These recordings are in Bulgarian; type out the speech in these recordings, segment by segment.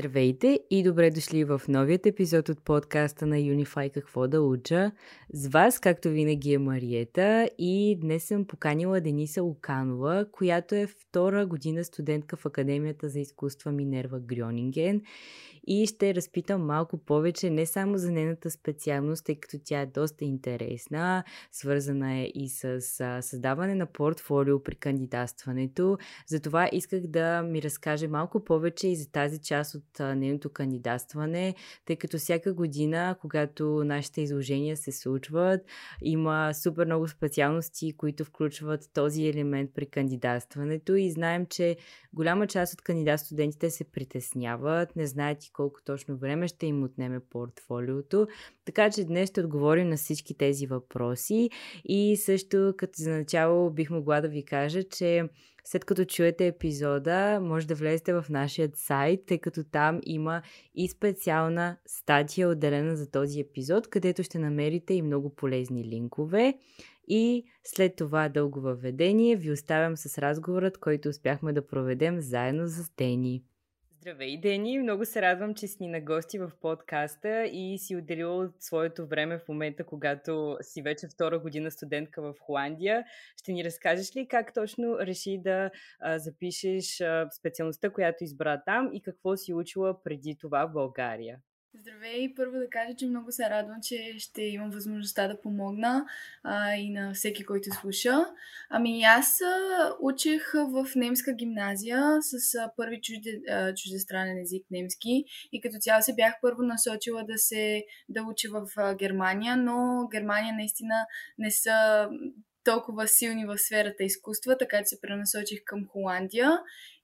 Здравейте и добре дошли в новият епизод от подкаста на Unify Какво да уча. С вас, както винаги, е Мариета и днес съм поканила Дениса Луканова, която е втора година студентка в Академията за изкуства Минерва Грёнинген и ще разпитам малко повече не само за нейната специалност, тъй като тя е доста интересна, свързана е и с създаване на портфолио при кандидатстването. Затова исках да ми разкаже малко повече и за тази част от нейното кандидатстване, тъй като всяка година, когато нашите изложения се случват, има супер много специалности, които включват този елемент при кандидатстването и знаем, че голяма част от кандидат студентите се притесняват, не знаят и колко точно време ще им отнеме портфолиото. Така че днес ще отговорим на всички тези въпроси и също като за начало бих могла да ви кажа, че след като чуете епизода, може да влезете в нашия сайт, тъй като там има и специална статия отделена за този епизод, където ще намерите и много полезни линкове. И след това дълго въведение ви оставям с разговорът, който успяхме да проведем заедно с Дени. Здравей, Дени! Много се радвам, че си на гости в подкаста и си отделила от своето време в момента, когато си вече втора година студентка в Холандия. Ще ни разкажеш ли как точно реши да а, запишеш а, специалността, която избра там и какво си учила преди това в България? Здравей! Първо да кажа, че много се радвам, че ще имам възможността да помогна а, и на всеки, който слуша. Ами аз а, учих в немска гимназия с а, първи чужде, а, чуждестранен език немски и като цяло се бях първо насочила да се да уча в а, Германия, но Германия наистина не са толкова силни в сферата изкуства, така че се пренасочих към Холандия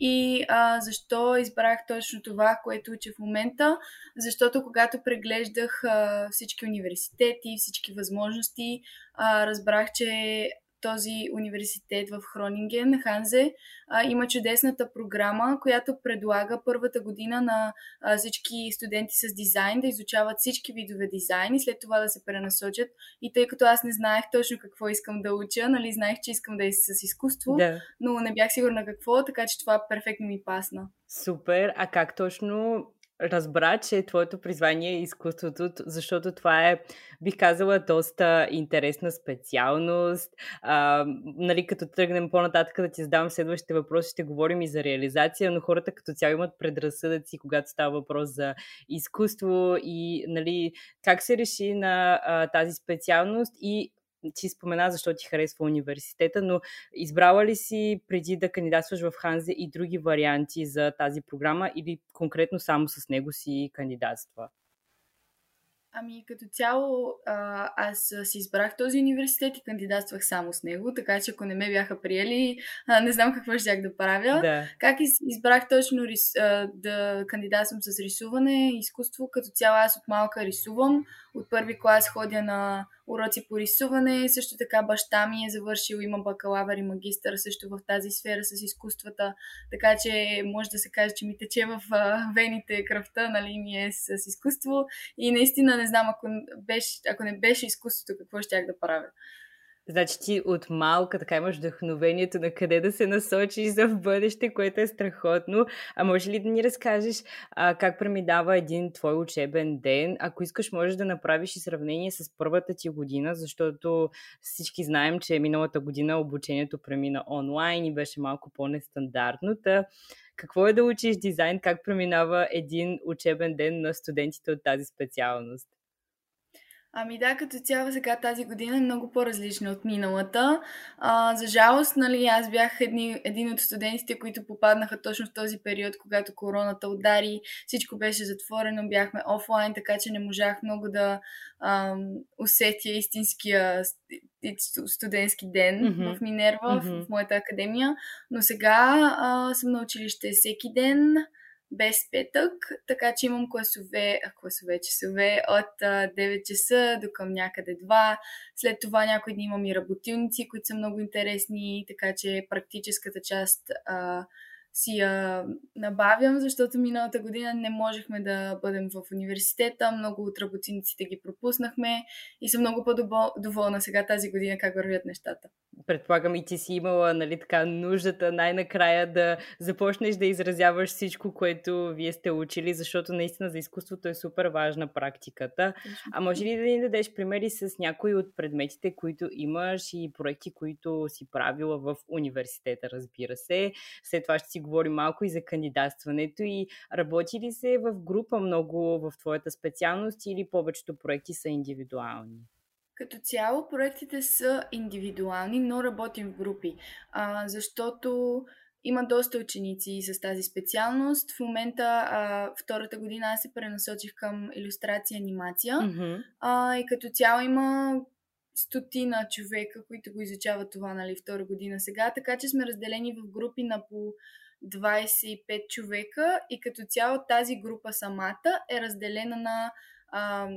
и а, защо избрах точно това, което уча в момента? Защото когато преглеждах а, всички университети, всички възможности, а, разбрах, че този университет в Хронинген, Ханзе, а, има чудесната програма, която предлага първата година на а, всички студенти с дизайн да изучават всички видове дизайн и след това да се пренасочат. И тъй като аз не знаех точно какво искам да уча, нали, знаех, че искам да е с изкуство, да. но не бях сигурна какво, така че това перфектно ми пасна. Супер! А как точно разбра, че твоето призвание е изкуството, защото това е, бих казала, доста интересна специалност. А, нали, като тръгнем по-нататък да ти задавам следващите въпроси, ще говорим и за реализация, но хората като цяло имат предразсъдъци, когато става въпрос за изкуство и нали, как се реши на а, тази специалност и ти спомена защо ти харесва университета, но избрала ли си преди да кандидатстваш в Ханзе и други варианти за тази програма или конкретно само с него си кандидатства? Ами като цяло а, аз си избрах този университет и кандидатствах само с него, така че ако не ме бяха приели, а, не знам какво ще да правя. Да. Как из, избрах точно рис, а, да кандидатствам с рисуване, изкуство, като цяло аз от малка рисувам, от първи клас ходя на уроци по рисуване. Също така баща ми е завършил, има бакалавър и магистър също в тази сфера с изкуствата. Така че може да се каже, че ми тече в вените кръвта, нали, ми е с изкуство. И наистина не знам, ако, беше, ако не беше изкуството, какво щях да правя. Значи ти от малка така имаш вдъхновението на къде да се насочиш за в бъдеще, което е страхотно. А може ли да ни разкажеш а, как преминава един твой учебен ден? Ако искаш, можеш да направиш и сравнение с първата ти година, защото всички знаем, че миналата година обучението премина онлайн и беше малко по-нестандартно. Та, какво е да учиш дизайн? Как преминава един учебен ден на студентите от тази специалност? Ами да, като цяло сега тази година е много по-различна от миналата. А, за жалост, нали, аз бях едни, един от студентите, които попаднаха точно в този период, когато короната удари, всичко беше затворено, бяхме офлайн, така че не можах много да ам, усетя истинския студентски ден mm-hmm. в Минерва, mm-hmm. в, моята академия. Но сега а, съм на училище всеки ден без петък, така че имам класове, класове часове от а, 9 часа до към някъде 2. След това някои дни имам и работилници, които са много интересни, така че практическата част а, си я набавям, защото миналата година не можехме да бъдем в университета, много от работниците ги пропуснахме и съм много по-доволна сега тази година как вървят нещата. Предполагам и ти си имала нали, така, нуждата най-накрая да започнеш да изразяваш всичко, което вие сте учили, защото наистина за изкуството е супер важна практиката. А може ли да ни дадеш примери с някои от предметите, които имаш и проекти, които си правила в университета, разбира се. След това ще си говорим малко и за кандидатстването и работи ли се в група много в твоята специалност или повечето проекти са индивидуални? Като цяло проектите са индивидуални, но работим в групи, а, защото има доста ученици с тази специалност. В момента, а, втората година, аз се пренасочих към иллюстрация и анимация. Mm-hmm. А, и като цяло има стотина човека, които го изучават това, нали, втора година сега. Така че сме разделени в групи на по 25 човека и като цяло тази група самата е разделена на а,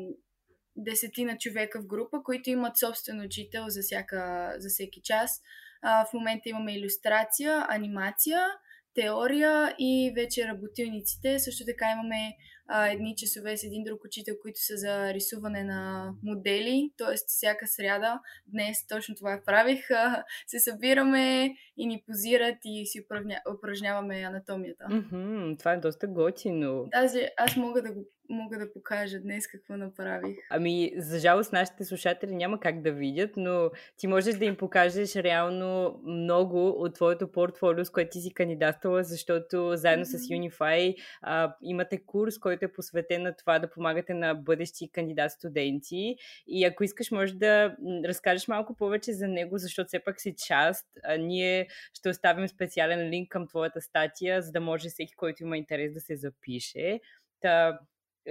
десетина човека в група, които имат собствен учител за, всяка, за всеки час. А, в момента имаме иллюстрация, анимация, теория и вече работилниците. Също така имаме а, едни часове с един друг учител, които са за рисуване на модели, т.е. всяка сряда, днес точно това правих, а, се събираме и ни позират и си упражня, упражняваме анатомията. Mm-hmm, това е доста готино. Аз, аз мога да го мога да покажа днес какво направих. Ами, за жалост, нашите слушатели няма как да видят, но ти можеш да им покажеш реално много от твоето портфолио, с което ти си кандидатствала, защото заедно mm-hmm. с Unify а, имате курс, който е посветен на това да помагате на бъдещи кандидат студенти. И ако искаш, може да разкажеш малко повече за него, защото все пак си част. А, ние ще оставим специален линк към твоята статия, за да може всеки, който има интерес да се запише. Та,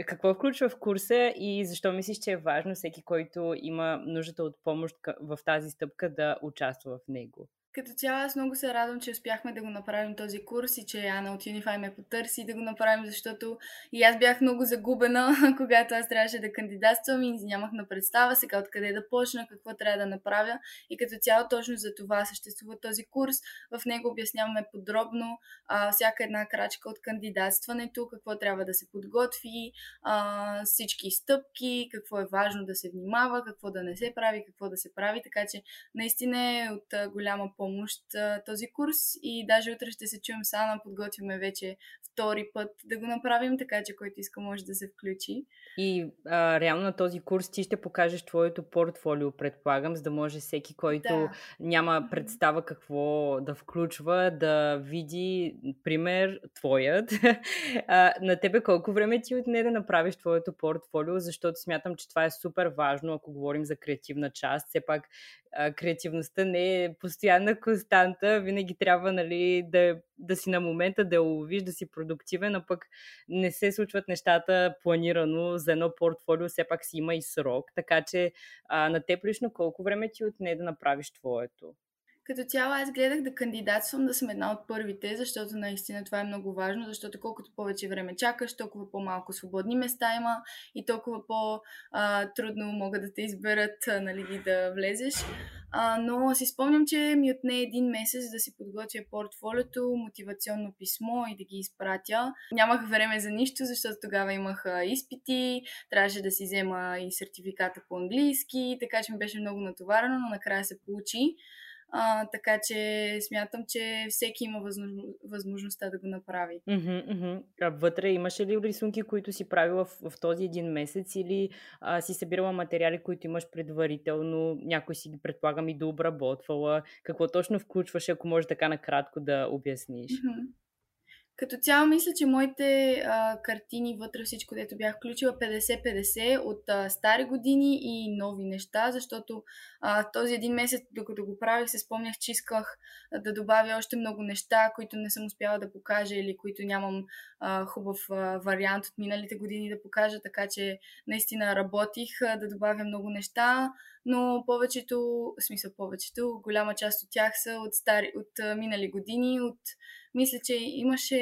какво включва в курса и защо мислиш, че е важно всеки, който има нуждата от помощ в тази стъпка да участва в него? Като цяло аз много се радвам, че успяхме да го направим този курс и че Ана от Unify ме потърси да го направим, защото и аз бях много загубена, когато аз трябваше да кандидатствам и нямах на представа сега откъде да почна, какво трябва да направя. И като цяло точно за това съществува този курс. В него обясняваме подробно а, всяка една крачка от кандидатстването, какво трябва да се подготви, а, всички стъпки, какво е важно да се внимава, какво да не се прави, какво да се прави. Така че наистина е от голяма помощ този курс и даже утре ще се чуем с Ана, подготвяме вече втори път да го направим, така че който иска може да се включи. И а, реално на този курс ти ще покажеш твоето портфолио, предполагам, за да може всеки, който да. няма представа какво да включва, да види пример твоят. а, на тебе колко време ти отне да направиш твоето портфолио, защото смятам, че това е супер важно, ако говорим за креативна част. Все пак а, креативността не е постоянна константа, винаги трябва нали, да, да си на момента, да я уловиш, да си продуктивен, а пък не се случват нещата планирано за едно портфолио, все пак си има и срок, така че а, на теб лично колко време ти отне да направиш твоето? Като цяло аз гледах да кандидатствам да съм една от първите, защото наистина това е много важно, защото колкото повече време чакаш, толкова по-малко свободни места има и толкова по-трудно могат да те изберат нали, да влезеш. А, но си спомням, че ми отне един месец да си подготвя портфолиото, мотивационно писмо и да ги изпратя. Нямах време за нищо, защото тогава имах изпити, трябваше да си взема и сертификата по английски, така че ми беше много натоварено, но накрая се получи. А, така че смятам, че всеки има възможно, възможността да го направи. Mm-hmm, mm-hmm. А вътре имаше ли рисунки, които си правила в, в този един месец или а, си събирала материали, които имаш предварително, някой си ги предполагам и да обработвала? Какво точно включваше, ако може така накратко да обясниш? Mm-hmm. Като цяло мисля, че моите а, картини вътре всичко, дето бях включила 50-50 от а, стари години и нови неща, защото а, този един месец, докато го правих, се спомнях, че исках да добавя още много неща, които не съм успяла да покажа или които нямам а, хубав а, вариант от миналите години да покажа, така че наистина работих а, да добавя много неща, но повечето, в смисъл повечето, голяма част от тях са от, стари, от а, минали години, от мисля, че имаше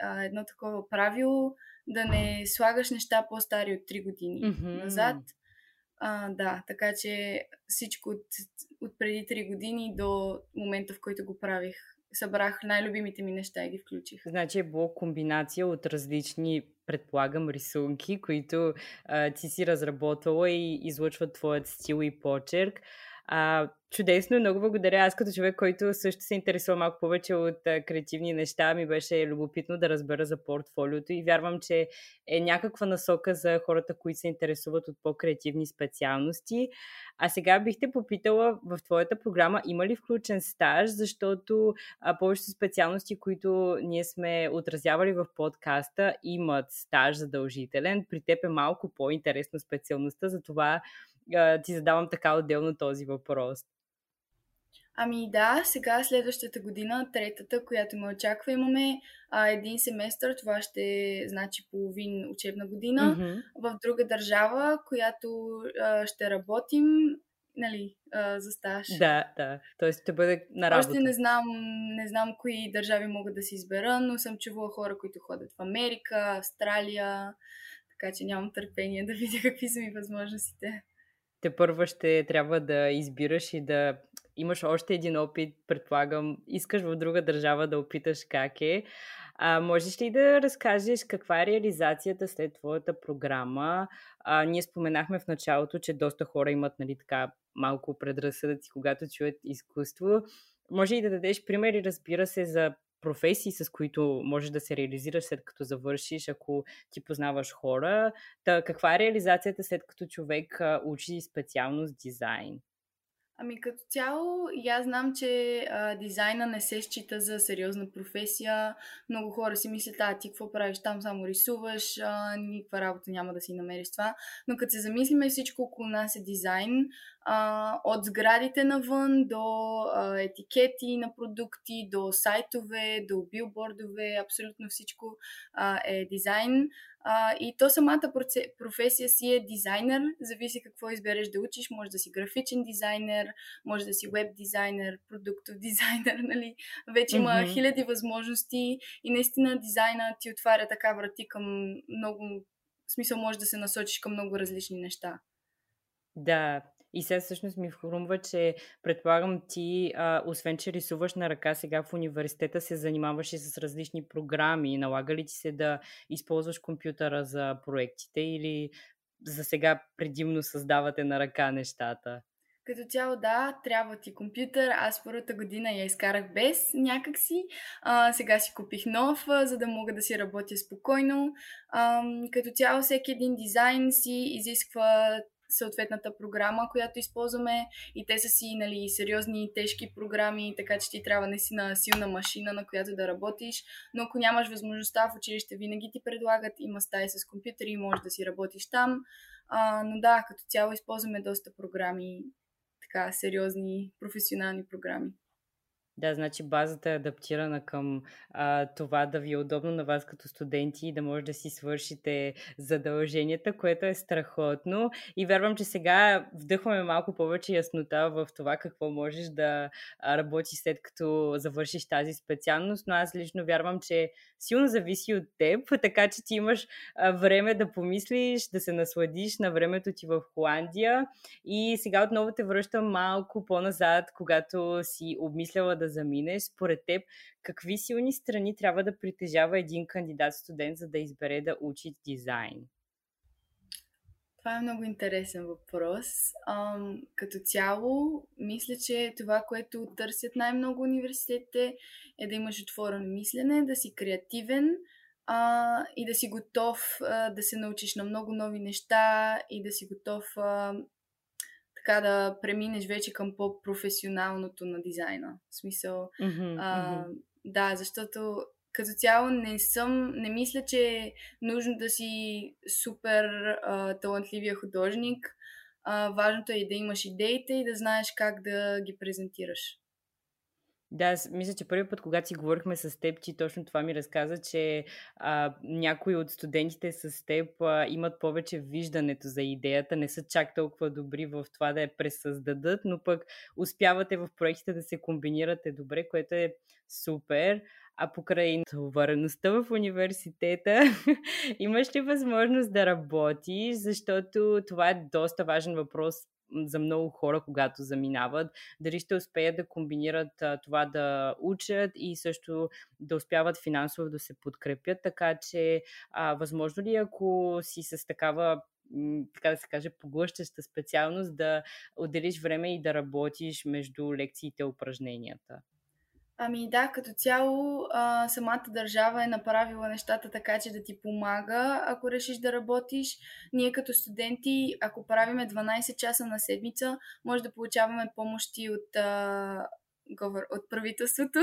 а, едно такова правило да не слагаш неща по-стари от 3 години mm-hmm. назад. А, да, така че всичко от, от преди 3 години до момента, в който го правих, събрах най-любимите ми неща и ги включих. Значи е било комбинация от различни, предполагам, рисунки, които а, ти си разработвала и излъчват твоят стил и почерк. А, чудесно, много благодаря. Аз като човек, който също се интересува малко повече от а, креативни неща, ми беше любопитно да разбера за портфолиото и вярвам, че е някаква насока за хората, които се интересуват от по-креативни специалности. А сега бих те попитала в твоята програма има ли включен стаж, защото а, повечето специалности, които ние сме отразявали в подкаста, имат стаж задължителен. При теб е малко по-интересна специалността, затова а, ти задавам така отделно този въпрос. Ами да, сега следващата година, третата, която ме очаква, имаме а, един семестър, това ще значи половин учебна година, mm-hmm. в друга държава, която а, ще работим нали, а, за стаж. Да, да. Тоест ще бъде на работа. Още не знам, не знам кои държави могат да се избера, но съм чувала хора, които ходят в Америка, Австралия, така че нямам търпение да видя какви са ми възможностите те първа ще трябва да избираш и да имаш още един опит, предполагам, искаш в друга държава да опиташ как е. А, можеш ли да разкажеш каква е реализацията след твоята програма? А, ние споменахме в началото, че доста хора имат нали, така малко предразсъдъци, когато чуят изкуство. Може и да дадеш примери, разбира се, за професии, с които можеш да се реализираш след като завършиш, ако ти познаваш хора. Та, каква е реализацията след като човек учи специалност дизайн? Ами като цяло, аз знам, че а, дизайна не се счита за сериозна професия. Много хора си мислят, а ти какво правиш там, само рисуваш, а, никаква работа няма да си намериш това. Но като се замислиме, всичко около нас е дизайн. А, от сградите навън до а, етикети на продукти, до сайтове, до билбордове, абсолютно всичко а, е дизайн. А, и то самата професия си е дизайнер, зависи какво избереш да учиш. Може да си графичен дизайнер, може да си веб дизайнер, продуктов дизайнер, нали? Вече има mm-hmm. хиляди възможности и наистина дизайна ти отваря така врати към много... В смисъл може да се насочиш към много различни неща. Да, и сега всъщност ми хрумва, че предполагам ти, а, освен че рисуваш на ръка, сега в университета се занимаваш и с различни програми. Налага ли ти се да използваш компютъра за проектите или за сега предимно създавате на ръка нещата? Като цяло да, трябва ти компютър. Аз първата година я изкарах без някакси. А, сега си купих нов, а, за да мога да си работя спокойно. А, като цяло всеки един дизайн си изисква съответната програма, която използваме и те са си нали, сериозни и тежки програми, така че ти трябва наистина силна машина, на която да работиш, но ако нямаш възможността в училище, винаги ти предлагат, има стаи с компютъри, можеш да си работиш там, а, но да, като цяло използваме доста програми, така сериозни професионални програми. Да, значи базата е адаптирана към а, това да ви е удобно на вас като студенти и да може да си свършите задълженията, което е страхотно. И вярвам, че сега вдъхваме малко повече яснота в това какво можеш да работиш след като завършиш тази специалност, но аз лично вярвам, че силно зависи от теб, така че ти имаш време да помислиш, да се насладиш на времето ти в Холандия. И сега отново те връщам малко по-назад, когато си обмисляла да заминеш, според теб, какви силни страни трябва да притежава един кандидат-студент, за да избере да учи дизайн? Това е много интересен въпрос. Ам, като цяло, мисля, че това, което търсят най-много университетите е да имаш отворено мислене, да си креативен а, и да си готов а, да се научиш на много нови неща и да си готов а, така да преминеш вече към по-професионалното на дизайна. В смисъл, mm-hmm, а, mm-hmm. да, защото като цяло не съм, не мисля, че е нужно да си супер а, талантливия художник. А, важното е да имаш идеите и да знаеш как да ги презентираш. Да, мисля, че първи път, когато си говорихме с теб, ти точно това ми разказа, че а, някои от студентите с теб а, имат повече виждането за идеята, не са чак толкова добри в това да я пресъздадат, но пък успявате в проектите да се комбинирате добре, което е супер. А покрай натовареността в университета, имаш ли възможност да работиш, защото това е доста важен въпрос за много хора, когато заминават, дали ще успеят да комбинират а, това да учат и също да успяват финансово да се подкрепят, така че а, възможно ли ако си с такава така да се каже, поглъщаща специалност да отделиш време и да работиш между лекциите и упражненията? Ами да, като цяло а, самата държава е направила нещата така, че да ти помага, ако решиш да работиш. Ние като студенти, ако правиме 12 часа на седмица, може да получаваме помощи от а, от правителството,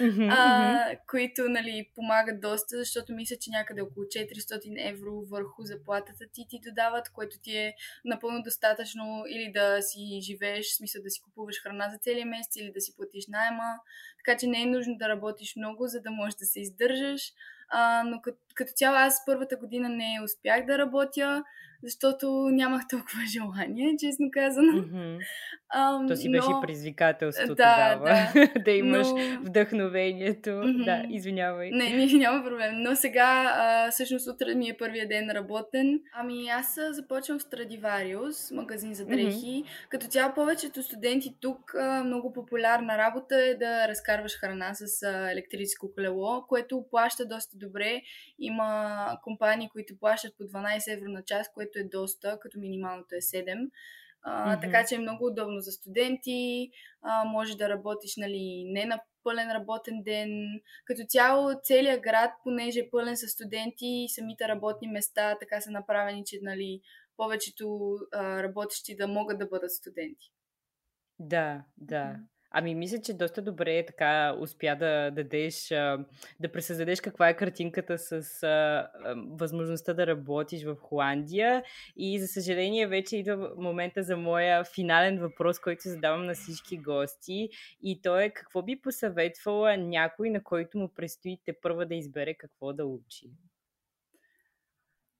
mm-hmm, а, които нали, помагат доста, защото мисля, че някъде около 400 евро върху заплатата ти ти додават, което ти е напълно достатъчно или да си живееш, в смисъл да си купуваш храна за целия месец или да си платиш найема. Така че не е нужно да работиш много, за да можеш да се издържаш. А, но като, като цяло аз първата година не успях да работя защото нямах толкова желание, честно казано. Mm-hmm. Ам, То си беше но... предизвикателство да, тогава, да, да имаш но... вдъхновението. Mm-hmm. Да, извинявай. Не, не, няма проблем. Но сега, а, всъщност, утре ми е първия ден работен. Ами аз започвам в Stradivarius, магазин за дрехи. Mm-hmm. Като цяло повечето студенти тук, а, много популярна работа е да разкарваш храна с а, електрическо колело, което плаща доста добре. Има компании, които плащат по 12 евро на час, което което е доста, като минималното е 7. А, mm-hmm. Така че е много удобно за студенти, а, може да работиш нали, не на пълен работен ден. Като цяло целият град, понеже е пълен с студенти, самите работни места така са направени, че нали, повечето а, работещи да могат да бъдат студенти. Да, да. Mm-hmm. Ами, мисля, че доста добре така успя да дадеш, да пресъздадеш каква е картинката с а, възможността да работиш в Холандия. И, за съжаление, вече идва момента за моя финален въпрос, който задавам на всички гости. И то е какво би посъветвала някой, на който му предстои те първа да избере какво да учи?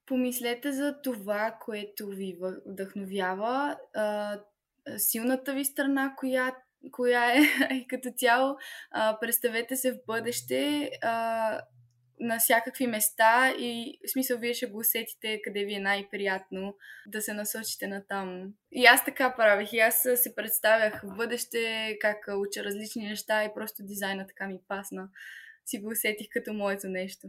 Помислете за това, което ви вдъхновява, силната ви страна, която коя е и като цяло а, представете се в бъдеще а, на всякакви места и в смисъл вие ще го усетите къде ви е най-приятно да се насочите на там. И аз така правих. И аз се представях в бъдеще как уча различни неща и просто дизайна така ми пасна. Си го усетих като моето нещо.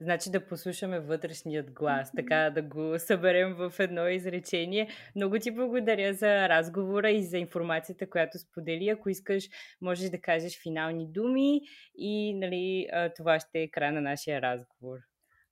Значи да послушаме вътрешният глас, така да го съберем в едно изречение. Много ти благодаря за разговора и за информацията, която сподели. Ако искаш, можеш да кажеш финални думи и нали, това ще е край на нашия разговор.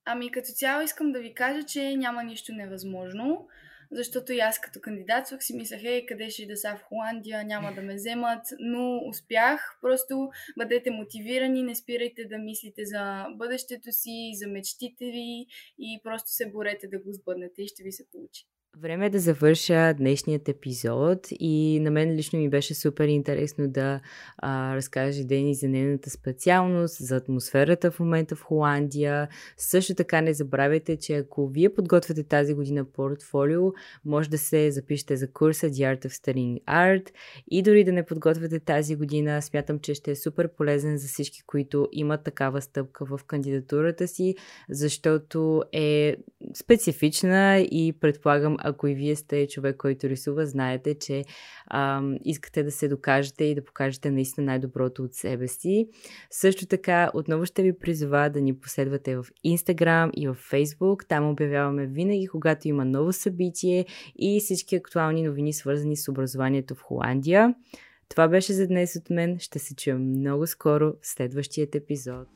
Ами като цяло искам да ви кажа, че няма нищо невъзможно защото и аз като кандидатствах си мислех, ей, къде ще да са в Холандия, няма да ме вземат, но успях. Просто бъдете мотивирани, не спирайте да мислите за бъдещето си, за мечтите ви и просто се борете да го сбъднете и ще ви се получи. Време е да завърша днешният епизод и на мен лично ми беше супер интересно да а, разкаже Дени за нейната специалност, за атмосферата в момента в Холандия. Също така не забравяйте, че ако вие подготвяте тази година портфолио, може да се запишете за курса The Art of Studying Art и дори да не подготвяте тази година, смятам, че ще е супер полезен за всички, които имат такава стъпка в кандидатурата си, защото е специфична и предполагам ако и вие сте човек, който рисува, знаете, че а, искате да се докажете и да покажете наистина най-доброто от себе си. Също така, отново ще ви призова да ни последвате в Instagram и в Facebook. Там обявяваме винаги, когато има ново събитие и всички актуални новини, свързани с образованието в Холандия. Това беше за днес от мен. Ще се чуем много скоро в следващият епизод.